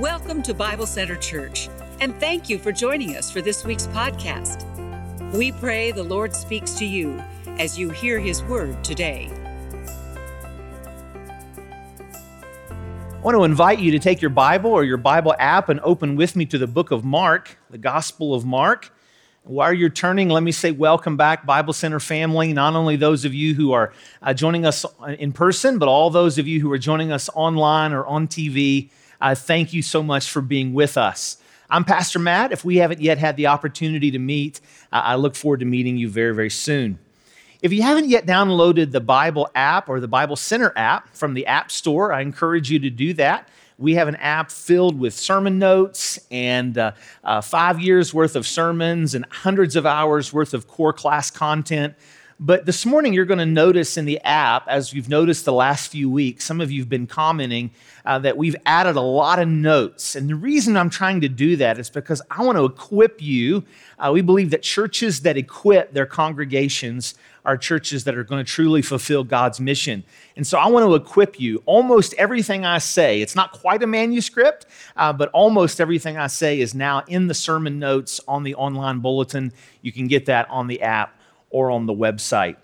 Welcome to Bible Center Church, and thank you for joining us for this week's podcast. We pray the Lord speaks to you as you hear His word today. I want to invite you to take your Bible or your Bible app and open with me to the book of Mark, the Gospel of Mark. While you're turning, let me say welcome back, Bible Center family. Not only those of you who are uh, joining us in person, but all those of you who are joining us online or on TV. Uh, thank you so much for being with us. I'm Pastor Matt. If we haven't yet had the opportunity to meet, I look forward to meeting you very, very soon. If you haven't yet downloaded the Bible app or the Bible Center app from the App Store, I encourage you to do that. We have an app filled with sermon notes and uh, uh, five years worth of sermons and hundreds of hours worth of core class content. But this morning, you're going to notice in the app, as you've noticed the last few weeks, some of you have been commenting uh, that we've added a lot of notes. And the reason I'm trying to do that is because I want to equip you. Uh, we believe that churches that equip their congregations are churches that are going to truly fulfill God's mission. And so I want to equip you. Almost everything I say, it's not quite a manuscript, uh, but almost everything I say is now in the sermon notes on the online bulletin. You can get that on the app or on the website.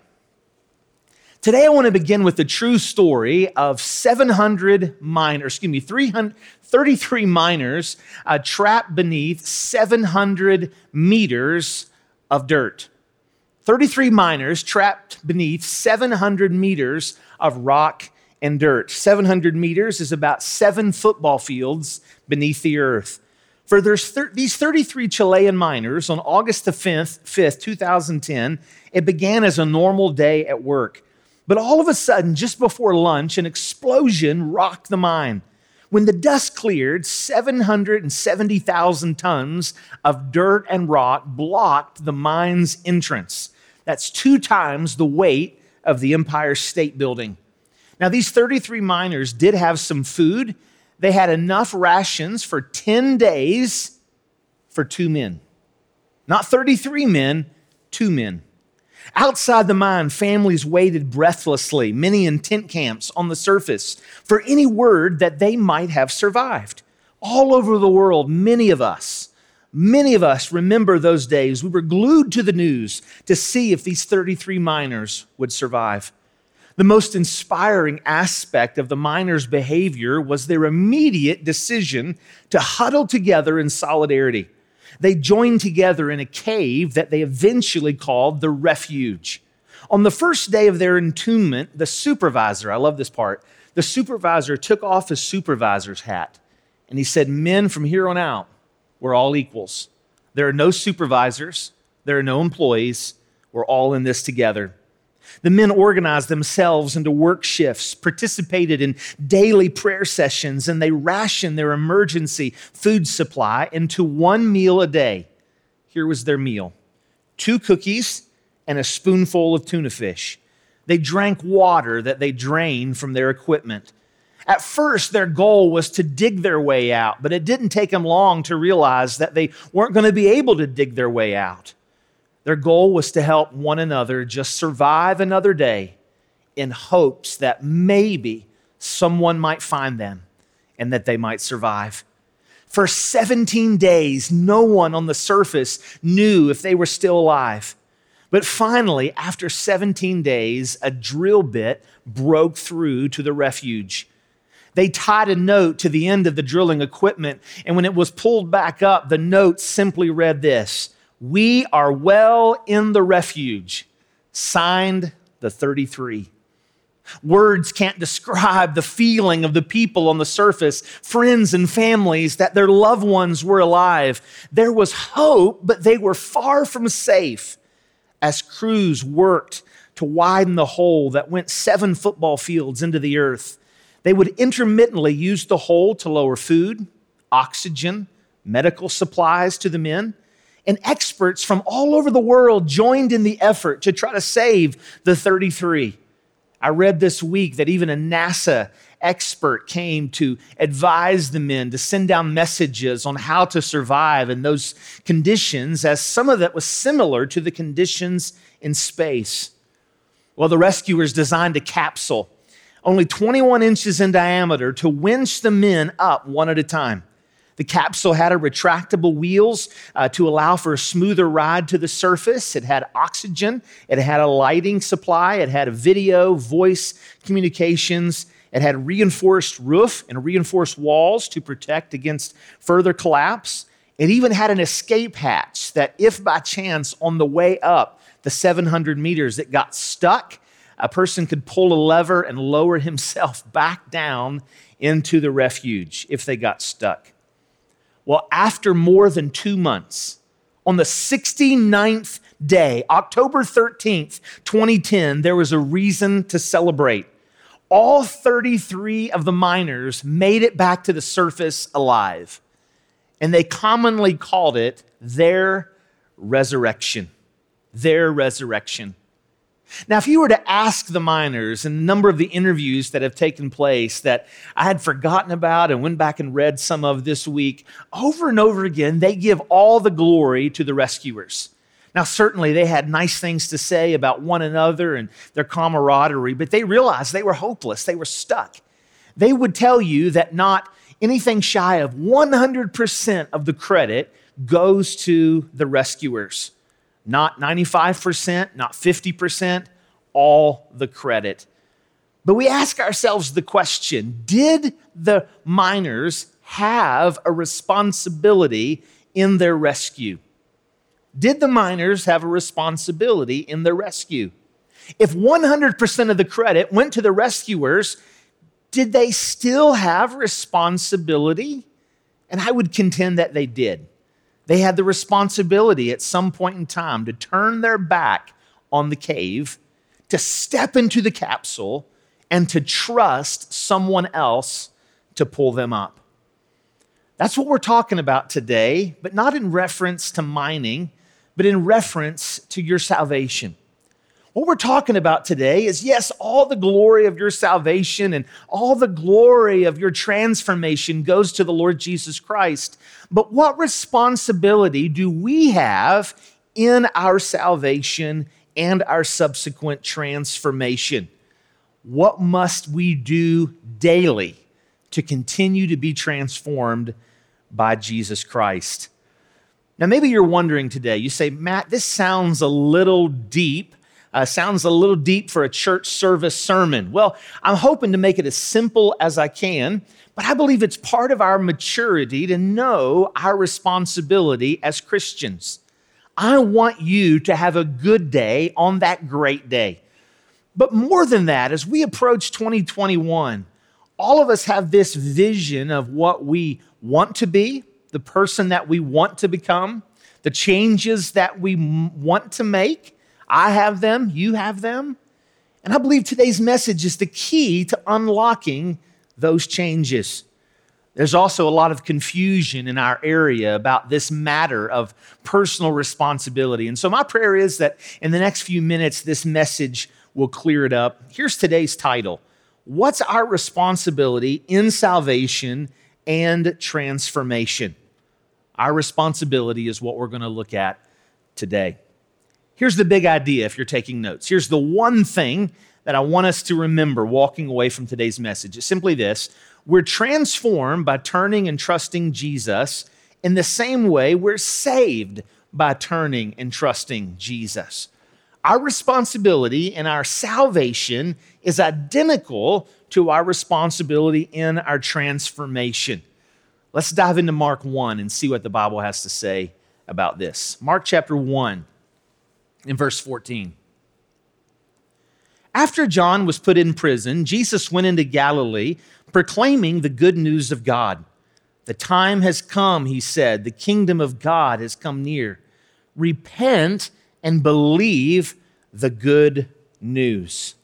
Today, I want to begin with the true story of 700 miners, excuse me, 333 miners uh, trapped beneath 700 meters of dirt. 33 miners trapped beneath 700 meters of rock and dirt. 700 meters is about seven football fields beneath the earth. For thir- these 33 Chilean miners, on August the 5th, 5th, 2010, it began as a normal day at work. But all of a sudden, just before lunch, an explosion rocked the mine. When the dust cleared, 770,000 tons of dirt and rock blocked the mine's entrance. That's two times the weight of the Empire State Building. Now, these 33 miners did have some food. They had enough rations for 10 days for two men. Not 33 men, two men. Outside the mine, families waited breathlessly, many in tent camps on the surface, for any word that they might have survived. All over the world, many of us Many of us remember those days. We were glued to the news to see if these 33 miners would survive. The most inspiring aspect of the miners' behavior was their immediate decision to huddle together in solidarity. They joined together in a cave that they eventually called the refuge. On the first day of their entombment, the supervisor, I love this part, the supervisor took off his supervisor's hat and he said, Men, from here on out, we're all equals. There are no supervisors, there are no employees. We're all in this together. The men organized themselves into work shifts, participated in daily prayer sessions, and they rationed their emergency food supply into one meal a day. Here was their meal two cookies and a spoonful of tuna fish. They drank water that they drained from their equipment. At first, their goal was to dig their way out, but it didn't take them long to realize that they weren't going to be able to dig their way out. Their goal was to help one another just survive another day in hopes that maybe someone might find them and that they might survive. For 17 days, no one on the surface knew if they were still alive. But finally, after 17 days, a drill bit broke through to the refuge. They tied a note to the end of the drilling equipment, and when it was pulled back up, the note simply read this We are well in the refuge. Signed the 33. Words can't describe the feeling of the people on the surface, friends and families, that their loved ones were alive. There was hope, but they were far from safe as crews worked to widen the hole that went seven football fields into the earth. They would intermittently use the hole to lower food, oxygen, medical supplies to the men. And experts from all over the world joined in the effort to try to save the 33. I read this week that even a NASA expert came to advise the men to send down messages on how to survive in those conditions, as some of that was similar to the conditions in space. Well, the rescuers designed a capsule only 21 inches in diameter, to winch the men up one at a time. The capsule had a retractable wheels uh, to allow for a smoother ride to the surface. It had oxygen. It had a lighting supply. It had a video, voice communications. It had reinforced roof and reinforced walls to protect against further collapse. It even had an escape hatch that, if by chance on the way up the 700 meters it got stuck, a person could pull a lever and lower himself back down into the refuge if they got stuck. Well, after more than two months, on the 69th day, October 13th, 2010, there was a reason to celebrate. All 33 of the miners made it back to the surface alive, and they commonly called it their resurrection. Their resurrection. Now, if you were to ask the miners in a number of the interviews that have taken place that I had forgotten about and went back and read some of this week, over and over again, they give all the glory to the rescuers. Now, certainly they had nice things to say about one another and their camaraderie, but they realized they were hopeless, they were stuck. They would tell you that not anything shy of 100% of the credit goes to the rescuers not 95%, not 50%, all the credit. But we ask ourselves the question did the miners have a responsibility in their rescue? Did the miners have a responsibility in their rescue? If 100% of the credit went to the rescuers, did they still have responsibility? And I would contend that they did. They had the responsibility at some point in time to turn their back on the cave, to step into the capsule, and to trust someone else to pull them up. That's what we're talking about today, but not in reference to mining, but in reference to your salvation. What we're talking about today is yes, all the glory of your salvation and all the glory of your transformation goes to the Lord Jesus Christ. But what responsibility do we have in our salvation and our subsequent transformation? What must we do daily to continue to be transformed by Jesus Christ? Now, maybe you're wondering today, you say, Matt, this sounds a little deep uh, sounds a little deep for a church service sermon. Well, I'm hoping to make it as simple as I can, but I believe it's part of our maturity to know our responsibility as Christians. I want you to have a good day on that great day. But more than that, as we approach 2021, all of us have this vision of what we want to be, the person that we want to become, the changes that we want to make. I have them, you have them. And I believe today's message is the key to unlocking those changes. There's also a lot of confusion in our area about this matter of personal responsibility. And so, my prayer is that in the next few minutes, this message will clear it up. Here's today's title What's our responsibility in salvation and transformation? Our responsibility is what we're going to look at today. Here's the big idea if you're taking notes. Here's the one thing that I want us to remember walking away from today's message. It's simply this we're transformed by turning and trusting Jesus in the same way we're saved by turning and trusting Jesus. Our responsibility in our salvation is identical to our responsibility in our transformation. Let's dive into Mark 1 and see what the Bible has to say about this. Mark chapter 1 in verse 14. After John was put in prison, Jesus went into Galilee proclaiming the good news of God. The time has come, he said. The kingdom of God has come near. Repent and believe the good news.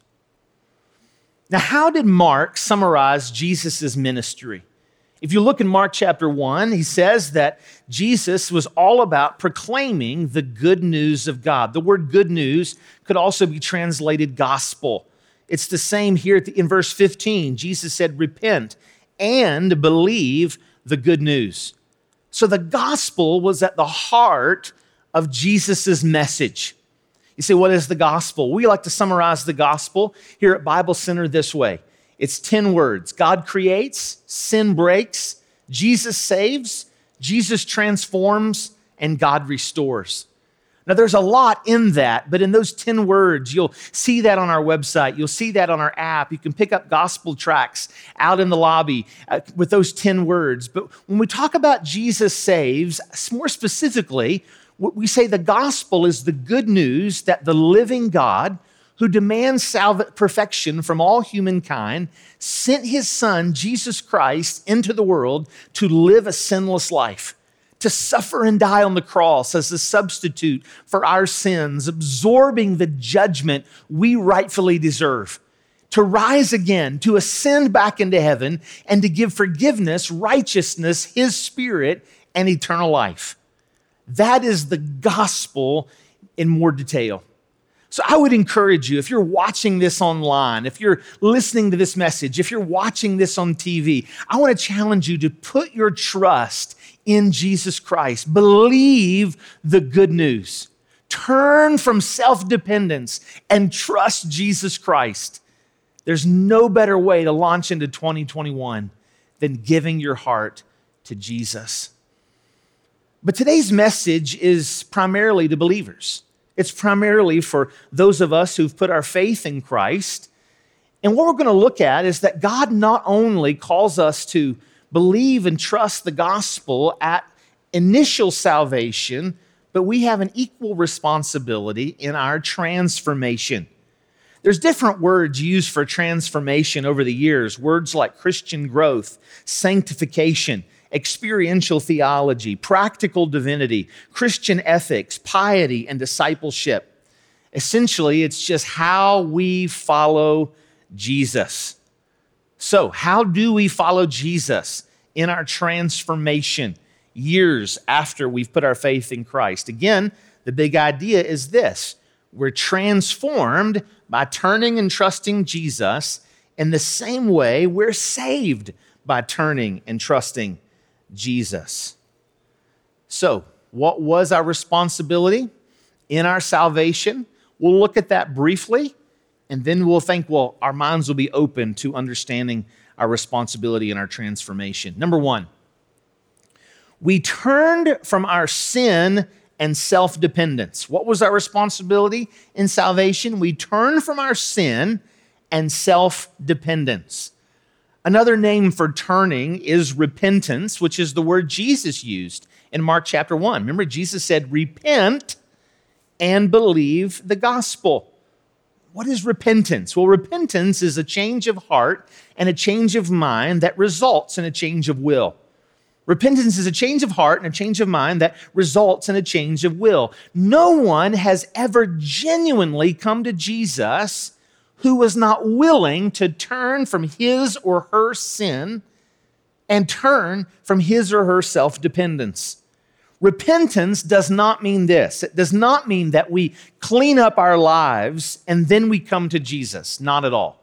Now, how did Mark summarize Jesus' ministry? If you look in Mark chapter 1, he says that Jesus was all about proclaiming the good news of God. The word good news could also be translated gospel. It's the same here in verse 15. Jesus said, Repent and believe the good news. So the gospel was at the heart of Jesus' message. You say, What is the gospel? We like to summarize the gospel here at Bible Center this way it's 10 words God creates, sin breaks, Jesus saves, Jesus transforms, and God restores. Now, there's a lot in that, but in those 10 words, you'll see that on our website. You'll see that on our app. You can pick up gospel tracks out in the lobby uh, with those 10 words. But when we talk about Jesus saves, more specifically, we say the gospel is the good news that the living God, who demands perfection from all humankind, sent his son, Jesus Christ, into the world to live a sinless life to suffer and die on the cross as a substitute for our sins, absorbing the judgment we rightfully deserve, to rise again, to ascend back into heaven, and to give forgiveness, righteousness, His Spirit, and eternal life. That is the gospel in more detail. So I would encourage you, if you're watching this online, if you're listening to this message, if you're watching this on TV, I want to challenge you to put your trust in Jesus Christ. Believe the good news. Turn from self dependence and trust Jesus Christ. There's no better way to launch into 2021 than giving your heart to Jesus. But today's message is primarily to believers. It's primarily for those of us who've put our faith in Christ. And what we're going to look at is that God not only calls us to believe and trust the gospel at initial salvation, but we have an equal responsibility in our transformation. There's different words used for transformation over the years, words like Christian growth, sanctification, experiential theology, practical divinity, Christian ethics, piety, and discipleship. Essentially, it's just how we follow Jesus. So, how do we follow Jesus in our transformation years after we've put our faith in Christ? Again, the big idea is this we're transformed by turning and trusting Jesus in the same way we're saved by turning and trusting Jesus. So, what was our responsibility in our salvation? We'll look at that briefly and then we'll think, well, our minds will be open to understanding our responsibility and our transformation. Number one, we turned from our sin and self dependence. What was our responsibility in salvation? We turned from our sin and self dependence. Another name for turning is repentance, which is the word Jesus used in Mark chapter 1. Remember, Jesus said, Repent and believe the gospel. What is repentance? Well, repentance is a change of heart and a change of mind that results in a change of will. Repentance is a change of heart and a change of mind that results in a change of will. No one has ever genuinely come to Jesus who was not willing to turn from his or her sin and turn from his or her self dependence. Repentance does not mean this. It does not mean that we clean up our lives and then we come to Jesus. Not at all.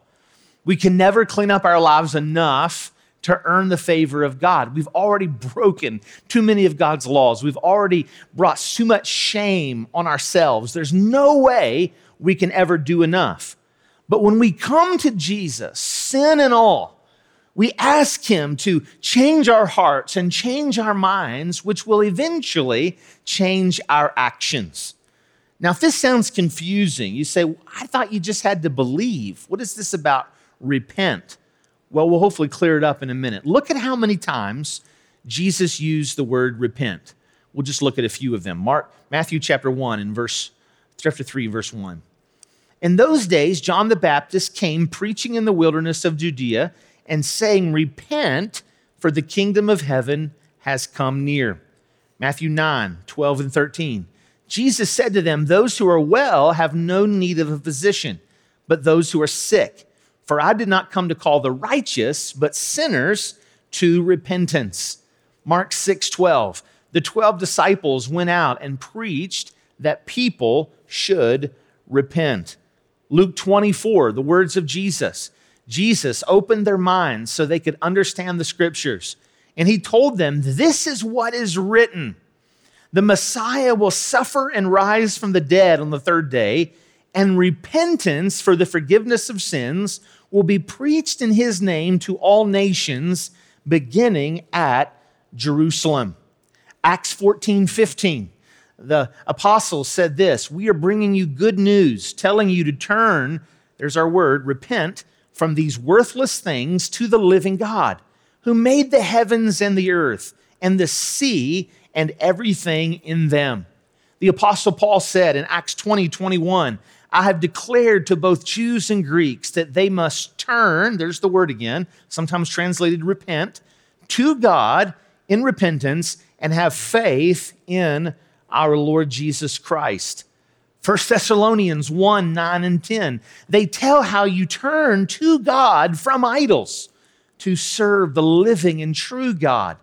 We can never clean up our lives enough to earn the favor of God. We've already broken too many of God's laws. We've already brought too much shame on ourselves. There's no way we can ever do enough. But when we come to Jesus, sin and all, we ask Him to change our hearts and change our minds, which will eventually change our actions. Now, if this sounds confusing, you say, I thought you just had to believe. What is this about repent? Well, we'll hopefully clear it up in a minute. Look at how many times Jesus used the word repent. We'll just look at a few of them. Mark, Matthew chapter 1 and verse chapter 3, verse 1. In those days, John the Baptist came preaching in the wilderness of Judea and saying, Repent, for the kingdom of heaven has come near. Matthew 9, 12 and 13. Jesus said to them, Those who are well have no need of a physician, but those who are sick. For I did not come to call the righteous, but sinners to repentance. Mark 6, 12. The 12 disciples went out and preached that people should repent. Luke 24, the words of Jesus. Jesus opened their minds so they could understand the scriptures. And he told them, This is what is written the Messiah will suffer and rise from the dead on the third day, and repentance for the forgiveness of sins will be preached in his name to all nations, beginning at Jerusalem. Acts 14 15. The apostles said this We are bringing you good news, telling you to turn, there's our word, repent from these worthless things to the living God, who made the heavens and the earth and the sea and everything in them. The apostle Paul said in Acts 20 21, I have declared to both Jews and Greeks that they must turn, there's the word again, sometimes translated repent, to God in repentance and have faith in our Lord Jesus Christ. 1 Thessalonians 1 9 and 10. They tell how you turn to God from idols to serve the living and true God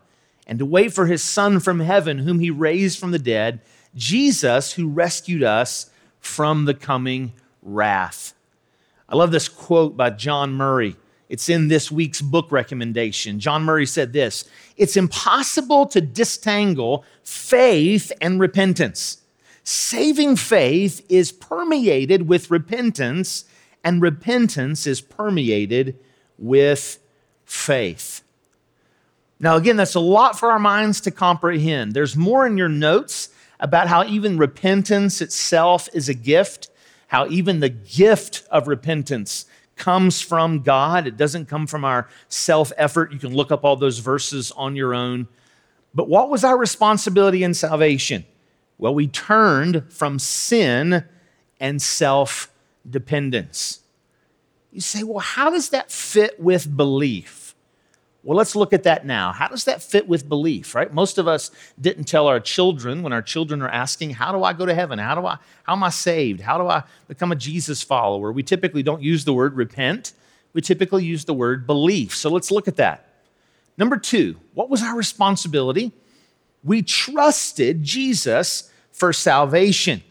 and to wait for his Son from heaven, whom he raised from the dead, Jesus, who rescued us from the coming wrath. I love this quote by John Murray. It's in this week's book recommendation. John Murray said this It's impossible to disentangle faith and repentance. Saving faith is permeated with repentance, and repentance is permeated with faith. Now, again, that's a lot for our minds to comprehend. There's more in your notes about how even repentance itself is a gift, how even the gift of repentance comes from God. It doesn't come from our self effort. You can look up all those verses on your own. But what was our responsibility in salvation? Well, we turned from sin and self dependence. You say, well, how does that fit with belief? Well, let's look at that now. How does that fit with belief, right? Most of us didn't tell our children when our children are asking, How do I go to heaven? How do I how am I saved? How do I become a Jesus follower? We typically don't use the word repent. We typically use the word belief. So let's look at that. Number two, what was our responsibility? We trusted Jesus for salvation.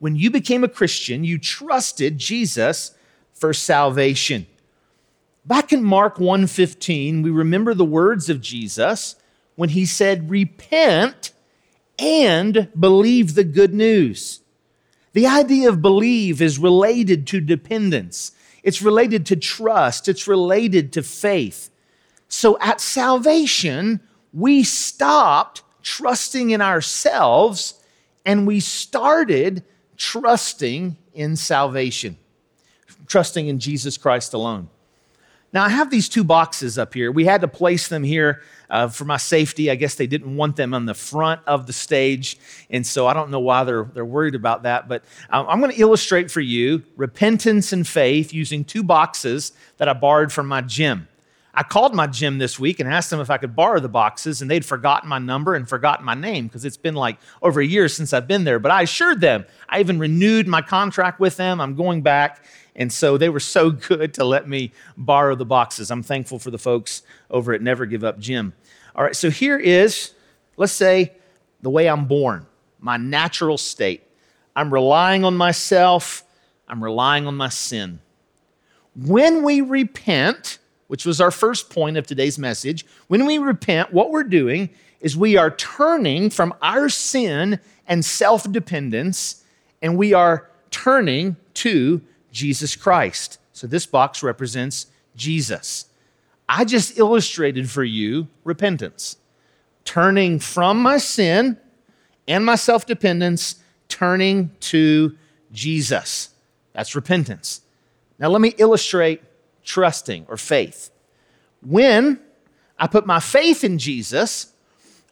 When you became a Christian, you trusted Jesus for salvation. Back in Mark 1:15, we remember the words of Jesus when he said, "Repent and believe the good news." The idea of believe is related to dependence. It's related to trust. It's related to faith. So at salvation, we stopped trusting in ourselves and we started trusting in salvation, trusting in Jesus Christ alone. Now, I have these two boxes up here. We had to place them here uh, for my safety. I guess they didn't want them on the front of the stage. And so I don't know why they're, they're worried about that. But um, I'm going to illustrate for you repentance and faith using two boxes that I borrowed from my gym. I called my gym this week and asked them if I could borrow the boxes, and they'd forgotten my number and forgotten my name because it's been like over a year since I've been there. But I assured them, I even renewed my contract with them. I'm going back, and so they were so good to let me borrow the boxes. I'm thankful for the folks over at Never Give Up Gym. All right, so here is, let's say, the way I'm born, my natural state. I'm relying on myself, I'm relying on my sin. When we repent, which was our first point of today's message, when we repent, what we're doing is we are turning from our sin and self dependence, and we are turning to Jesus Christ. So this box represents Jesus. I just illustrated for you repentance, turning from my sin and my self dependence, turning to Jesus. That's repentance. Now, let me illustrate trusting or faith. When I put my faith in Jesus,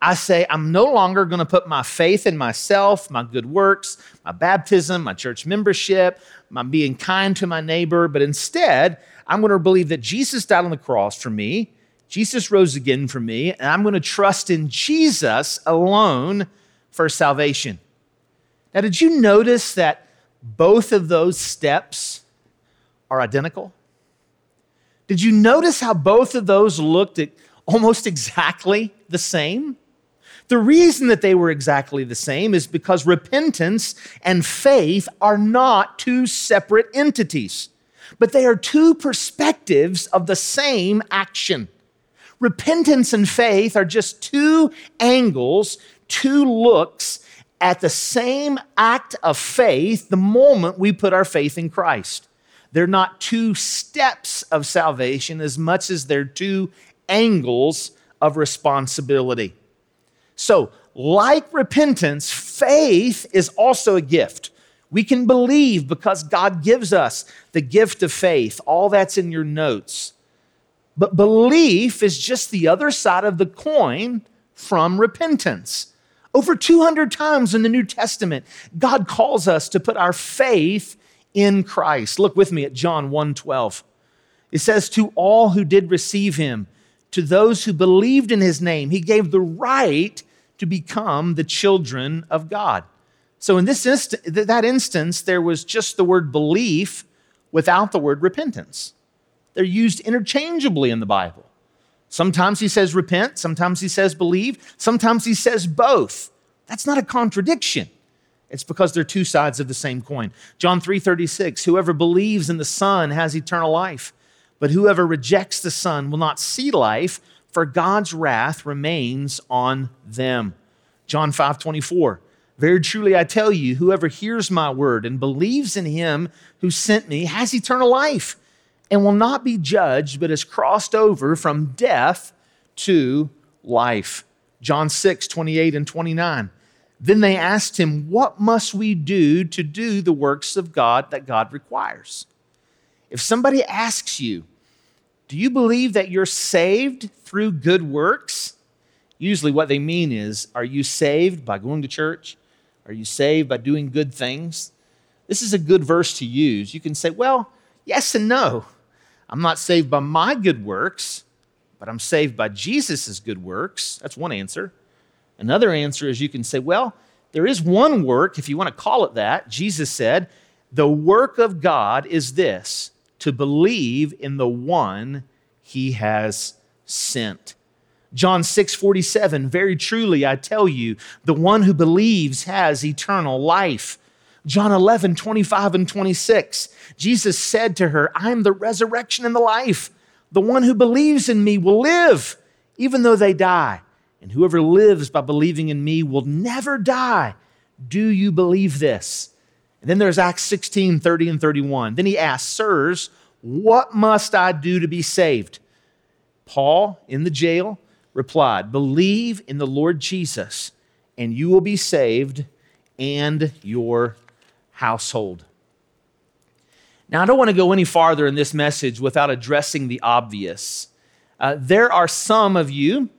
I say, I'm no longer going to put my faith in myself, my good works, my baptism, my church membership, my being kind to my neighbor, but instead, I'm going to believe that Jesus died on the cross for me, Jesus rose again for me, and I'm going to trust in Jesus alone for salvation. Now, did you notice that both of those steps are identical? Did you notice how both of those looked at almost exactly the same? The reason that they were exactly the same is because repentance and faith are not two separate entities, but they are two perspectives of the same action. Repentance and faith are just two angles, two looks at the same act of faith the moment we put our faith in Christ. They're not two steps of salvation as much as they're two angles of responsibility. So, like repentance, faith is also a gift. We can believe because God gives us the gift of faith. All that's in your notes. But belief is just the other side of the coin from repentance. Over 200 times in the New Testament, God calls us to put our faith in Christ. Look with me at John 1:12. It says to all who did receive him, to those who believed in his name, he gave the right to become the children of God. So in this that instance there was just the word belief without the word repentance. They're used interchangeably in the Bible. Sometimes he says repent, sometimes he says believe, sometimes he says both. That's not a contradiction. It's because they're two sides of the same coin. John 3:36, whoever believes in the Son has eternal life, but whoever rejects the Son will not see life, for God's wrath remains on them. John 5:24, very truly I tell you, whoever hears my word and believes in him who sent me has eternal life and will not be judged, but has crossed over from death to life. John 6, 28 and 29. Then they asked him, What must we do to do the works of God that God requires? If somebody asks you, Do you believe that you're saved through good works? Usually, what they mean is, Are you saved by going to church? Are you saved by doing good things? This is a good verse to use. You can say, Well, yes and no. I'm not saved by my good works, but I'm saved by Jesus' good works. That's one answer. Another answer is you can say, well, there is one work, if you want to call it that. Jesus said, the work of God is this to believe in the one he has sent. John 6 47, very truly I tell you, the one who believes has eternal life. John 11, 25 and 26. Jesus said to her, I'm the resurrection and the life. The one who believes in me will live, even though they die. And whoever lives by believing in me will never die. Do you believe this? And then there's Acts 16, 30 and 31. Then he asked, Sirs, what must I do to be saved? Paul, in the jail, replied, Believe in the Lord Jesus, and you will be saved and your household. Now, I don't want to go any farther in this message without addressing the obvious. Uh, there are some of you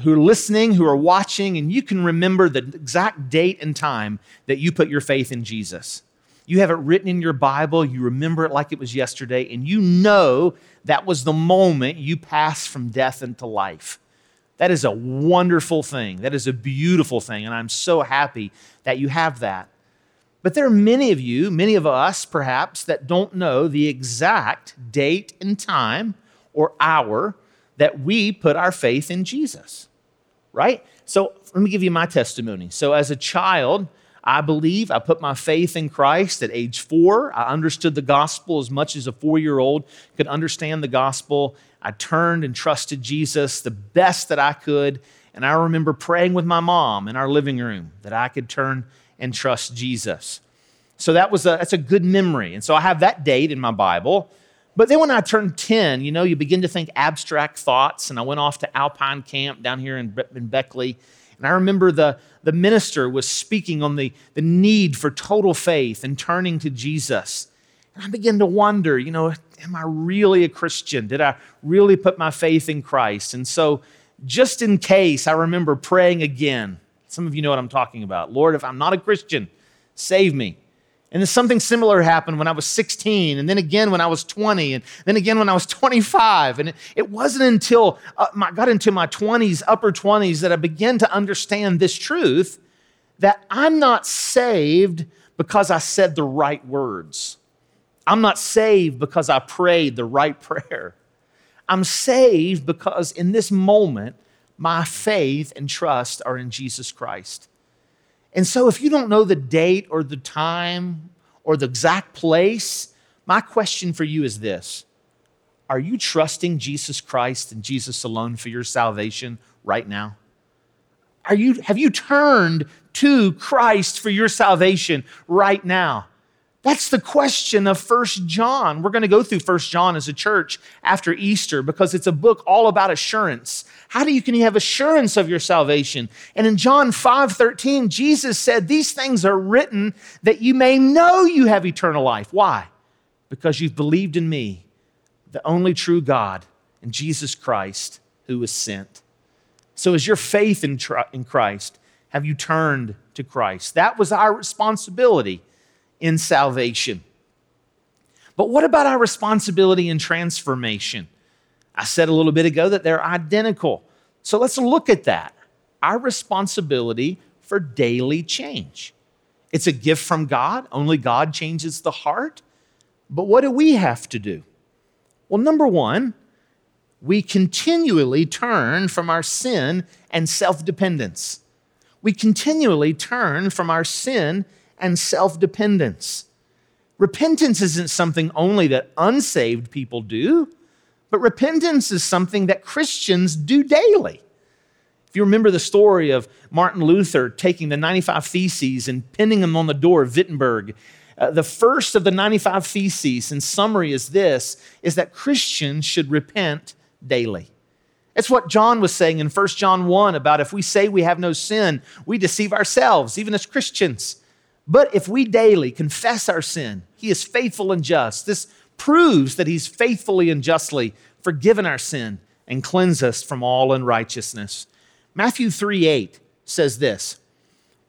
who are listening, who are watching, and you can remember the exact date and time that you put your faith in Jesus. You have it written in your Bible, you remember it like it was yesterday, and you know that was the moment you passed from death into life. That is a wonderful thing. That is a beautiful thing, and I'm so happy that you have that. But there are many of you, many of us perhaps, that don't know the exact date and time or hour that we put our faith in Jesus, right? So let me give you my testimony. So as a child, I believe I put my faith in Christ at age four. I understood the gospel as much as a four year old could understand the gospel. I turned and trusted Jesus the best that I could. And I remember praying with my mom in our living room that I could turn and trust Jesus. So that was a, that's a good memory. And so I have that date in my Bible. But then when I turned 10, you know, you begin to think abstract thoughts. And I went off to Alpine Camp down here in, in Beckley. And I remember the, the minister was speaking on the, the need for total faith and turning to Jesus. And I began to wonder, you know, am I really a Christian? Did I really put my faith in Christ? And so, just in case, I remember praying again some of you know what I'm talking about. Lord, if I'm not a Christian, save me. And then something similar happened when I was 16, and then again when I was 20, and then again when I was 25. And it, wasn't until uh, I got into my 20s, upper 20s, that I began to understand this truth that I'm not saved because I said the right words. I'm not saved because I prayed the right prayer. I'm saved because in this moment, my faith and trust are in Jesus Christ. And so, if you don't know the date or the time or the exact place, my question for you is this Are you trusting Jesus Christ and Jesus alone for your salvation right now? Are you, have you turned to Christ for your salvation right now? That's the question of First John. We're going to go through First John as a church after Easter because it's a book all about assurance. How do you can you have assurance of your salvation? And in John 5:13, Jesus said, "These things are written that you may know you have eternal life." Why? Because you've believed in me, the only true God, and Jesus Christ who was sent. So is your faith in, in Christ? Have you turned to Christ? That was our responsibility in salvation. But what about our responsibility in transformation? I said a little bit ago that they're identical. So let's look at that. Our responsibility for daily change. It's a gift from God. Only God changes the heart. But what do we have to do? Well, number one, we continually turn from our sin and self dependence. We continually turn from our sin and self dependence. Repentance isn't something only that unsaved people do, but repentance is something that Christians do daily. If you remember the story of Martin Luther taking the 95 Theses and pinning them on the door of Wittenberg, uh, the first of the 95 Theses, in summary, is this is that Christians should repent daily. It's what John was saying in 1 John 1 about if we say we have no sin, we deceive ourselves, even as Christians. But if we daily confess our sin, he is faithful and just. This proves that he's faithfully and justly forgiven our sin and cleansed us from all unrighteousness. Matthew 3 8 says this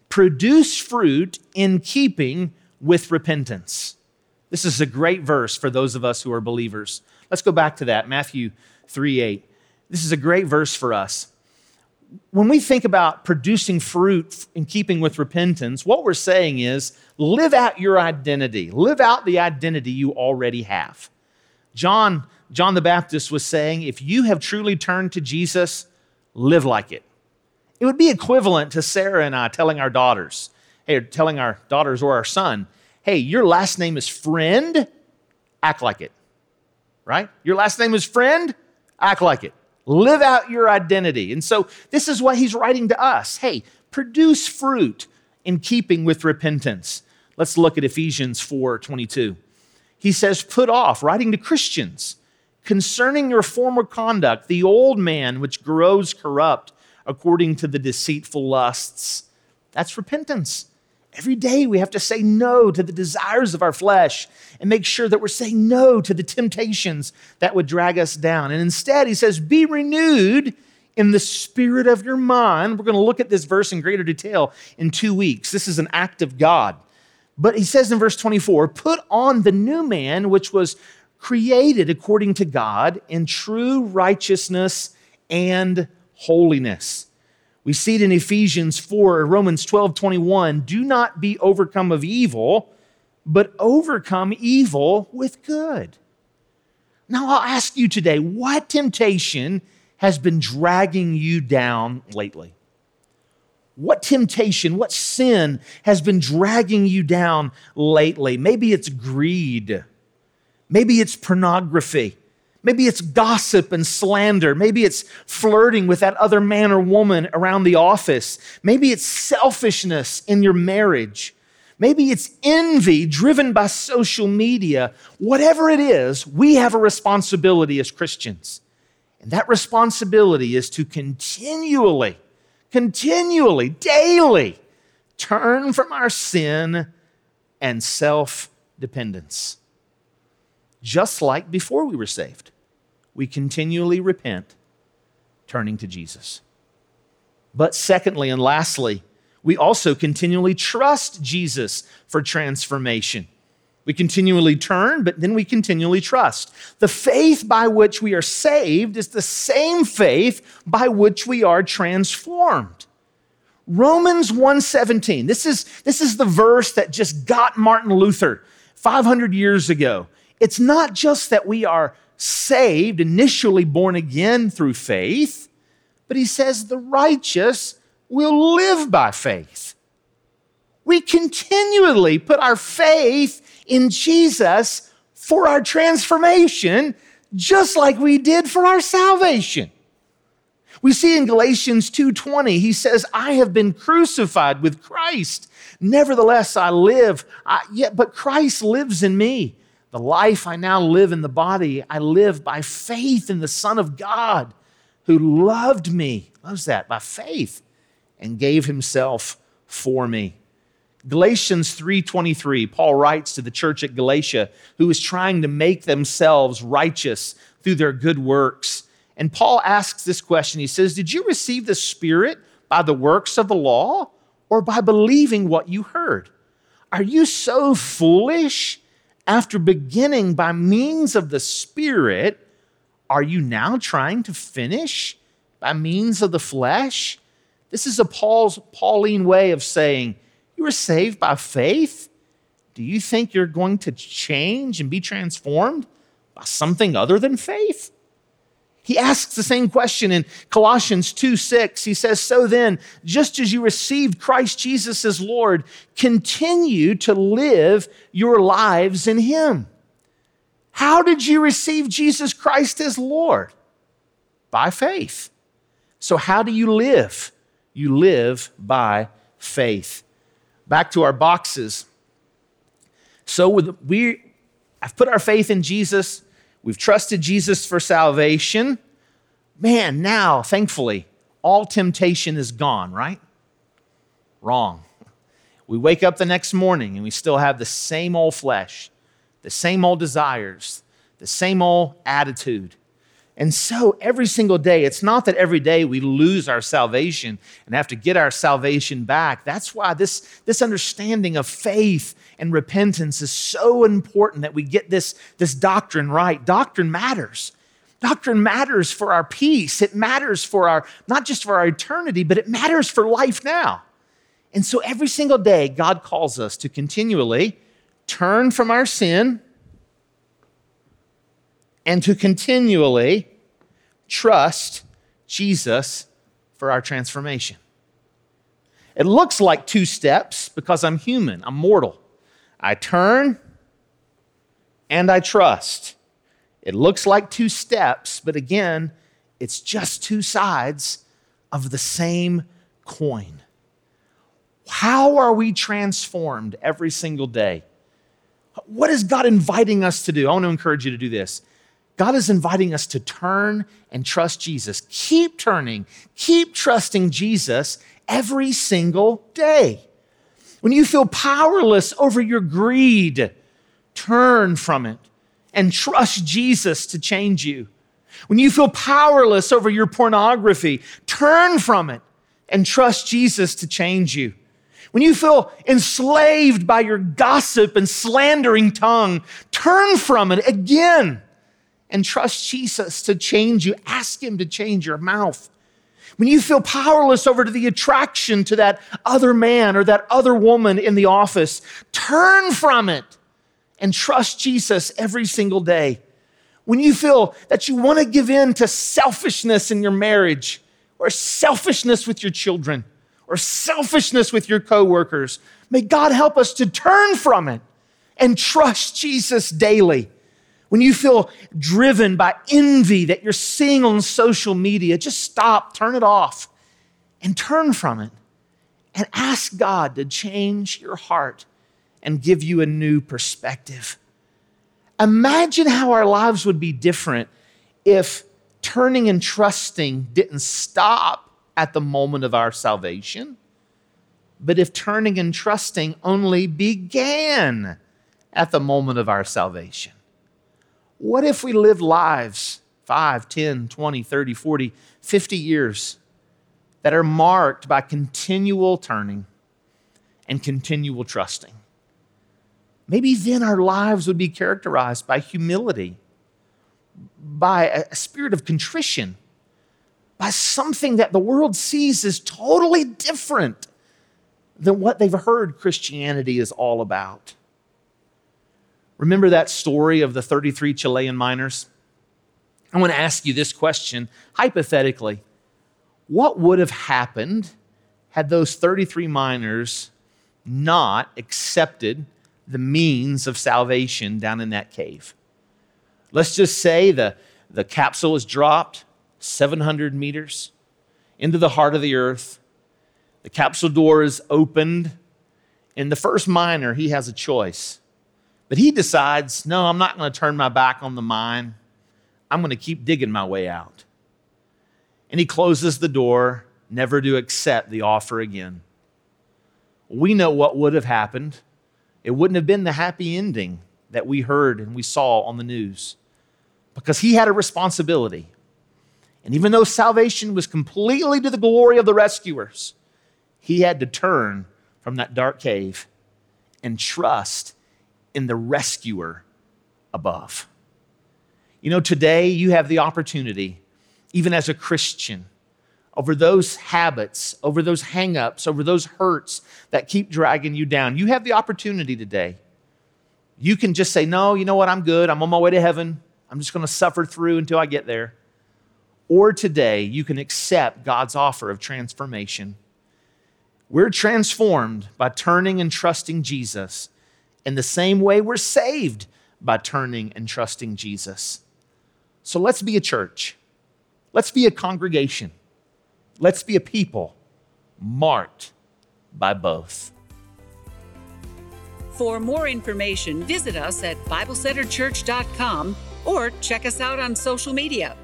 produce fruit in keeping with repentance. This is a great verse for those of us who are believers. Let's go back to that, Matthew 3 8. This is a great verse for us when we think about producing fruit in keeping with repentance, what we're saying is live out your identity, live out the identity you already have. John, John the Baptist was saying, if you have truly turned to Jesus, live like it. It would be equivalent to Sarah and I telling our daughters, hey, telling our daughters or our son, hey, your last name is friend, act like it. Right? Your last name is friend, act like it. Live out your identity. And so this is what he's writing to us. Hey, produce fruit in keeping with repentance. Let's look at Ephesians 4 22. He says, Put off, writing to Christians, concerning your former conduct, the old man which grows corrupt according to the deceitful lusts. That's repentance. Every day we have to say no to the desires of our flesh and make sure that we're saying no to the temptations that would drag us down. And instead, he says, Be renewed in the spirit of your mind. We're going to look at this verse in greater detail in two weeks. This is an act of God. But he says in verse 24, Put on the new man, which was created according to God in true righteousness and holiness. We see it in Ephesians 4, Romans 12, 21. Do not be overcome of evil, but overcome evil with good. Now, I'll ask you today what temptation has been dragging you down lately? What temptation, what sin has been dragging you down lately? Maybe it's greed. Maybe it's pornography. Maybe it's gossip and slander. Maybe it's flirting with that other man or woman around the office. Maybe it's selfishness in your marriage. Maybe it's envy driven by social media. Whatever it is, we have a responsibility as Christians. And that responsibility is to continually, continually, daily turn from our sin and self dependence just like before we were saved. We continually repent, turning to Jesus. But secondly and lastly, we also continually trust Jesus for transformation. We continually turn, but then we continually trust. The faith by which we are saved is the same faith by which we are transformed. Romans 1:17. This is this is the verse that just got Martin Luther 500 years ago. It's not just that we are saved, initially born again through faith, but he says the righteous will live by faith. We continually put our faith in Jesus for our transformation, just like we did for our salvation. We see in Galatians 2:20, he says, "I have been crucified with Christ. Nevertheless I live, I, yet but Christ lives in me. The life I now live in the body, I live by faith in the Son of God who loved me, loves that, by faith, and gave himself for me. Galatians 3:23, Paul writes to the church at Galatia who is trying to make themselves righteous through their good works. And Paul asks this question. He says, "Did you receive the Spirit by the works of the law or by believing what you heard? Are you so foolish? After beginning by means of the Spirit, are you now trying to finish by means of the flesh?" This is a Paul's Pauline way of saying, you were saved by faith. Do you think you're going to change and be transformed by something other than faith? He asks the same question in Colossians 2 6. He says, So then, just as you received Christ Jesus as Lord, continue to live your lives in Him. How did you receive Jesus Christ as Lord? By faith. So, how do you live? You live by faith back to our boxes. So we I've put our faith in Jesus. We've trusted Jesus for salvation. Man, now, thankfully, all temptation is gone, right? Wrong. We wake up the next morning and we still have the same old flesh, the same old desires, the same old attitude. And so every single day, it's not that every day we lose our salvation and have to get our salvation back. That's why this, this understanding of faith and repentance is so important that we get this, this doctrine right. Doctrine matters. Doctrine matters for our peace. It matters for our, not just for our eternity, but it matters for life now. And so every single day, God calls us to continually turn from our sin and to continually trust Jesus for our transformation. It looks like two steps because I'm human, I'm mortal. I turn and I trust. It looks like two steps, but again, it's just two sides of the same coin. How are we transformed every single day? What is God inviting us to do? I want to encourage you to do this. God is inviting us to turn and trust Jesus. Keep turning, keep trusting Jesus every single day. When you feel powerless over your greed, turn from it and trust Jesus to change you. When you feel powerless over your pornography, turn from it and trust Jesus to change you. When you feel enslaved by your gossip and slandering tongue, turn from it again and trust Jesus to change you. Ask Him to change your mouth. When you feel powerless over to the attraction to that other man or that other woman in the office, turn from it and trust Jesus every single day. When you feel that you want to give in to selfishness in your marriage or selfishness with your children or selfishness with your coworkers, may God help us to turn from it and trust Jesus daily when you feel driven by envy that you're seeing on social media, just stop, turn it off, and turn from it. And ask God to change your heart and give you a new perspective. Imagine how our lives would be different if turning and trusting didn't stop at the moment of our salvation, but if turning and trusting only began at the moment of our salvation. What if we lived lives 5, 10, 20, 30, 40, 50 years that are marked by continual turning and continual trusting? Maybe then our lives would be characterized by humility, by a spirit of contrition, by something that the world sees as totally different than what they've heard Christianity is all about. Remember that story of the 33 Chilean miners? I want to ask you this question hypothetically. What would have happened had those 33 miners not accepted the means of salvation down in that cave? Let's just say the, the capsule is dropped 700 meters, into the heart of the earth. The capsule door is opened, and the first miner, he has a choice. But he decides, no, I'm not going to turn my back on the mine. I'm going to keep digging my way out. And he closes the door, never to accept the offer again. We know what would have happened. It wouldn't have been the happy ending that we heard and we saw on the news because he had a responsibility. And even though salvation was completely to the glory of the rescuers, he had to turn from that dark cave and trust in the rescuer above. You know, today you have the opportunity, even as a Christian, over those habits, over those hangups, over those hurts that keep dragging you down. You have the opportunity today. You can just say, No, you know what? I'm good. I'm on my way to heaven. I'm just going to suffer through until I get there. Or today, you can accept God's offer of transformation. We're transformed by turning and trusting Jesus in the same way we're saved by turning and trusting Jesus. So let's be a church. Let's be a congregation. Let's be a people marked by both. For more information, visit us at BibleCenterChurch.com or check us out on social media.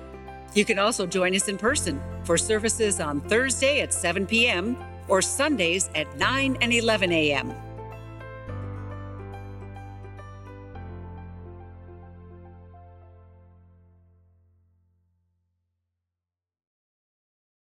You can also join us in person for services on Thursday at 7 p.m. or Sundays at 9 and 11 a.m.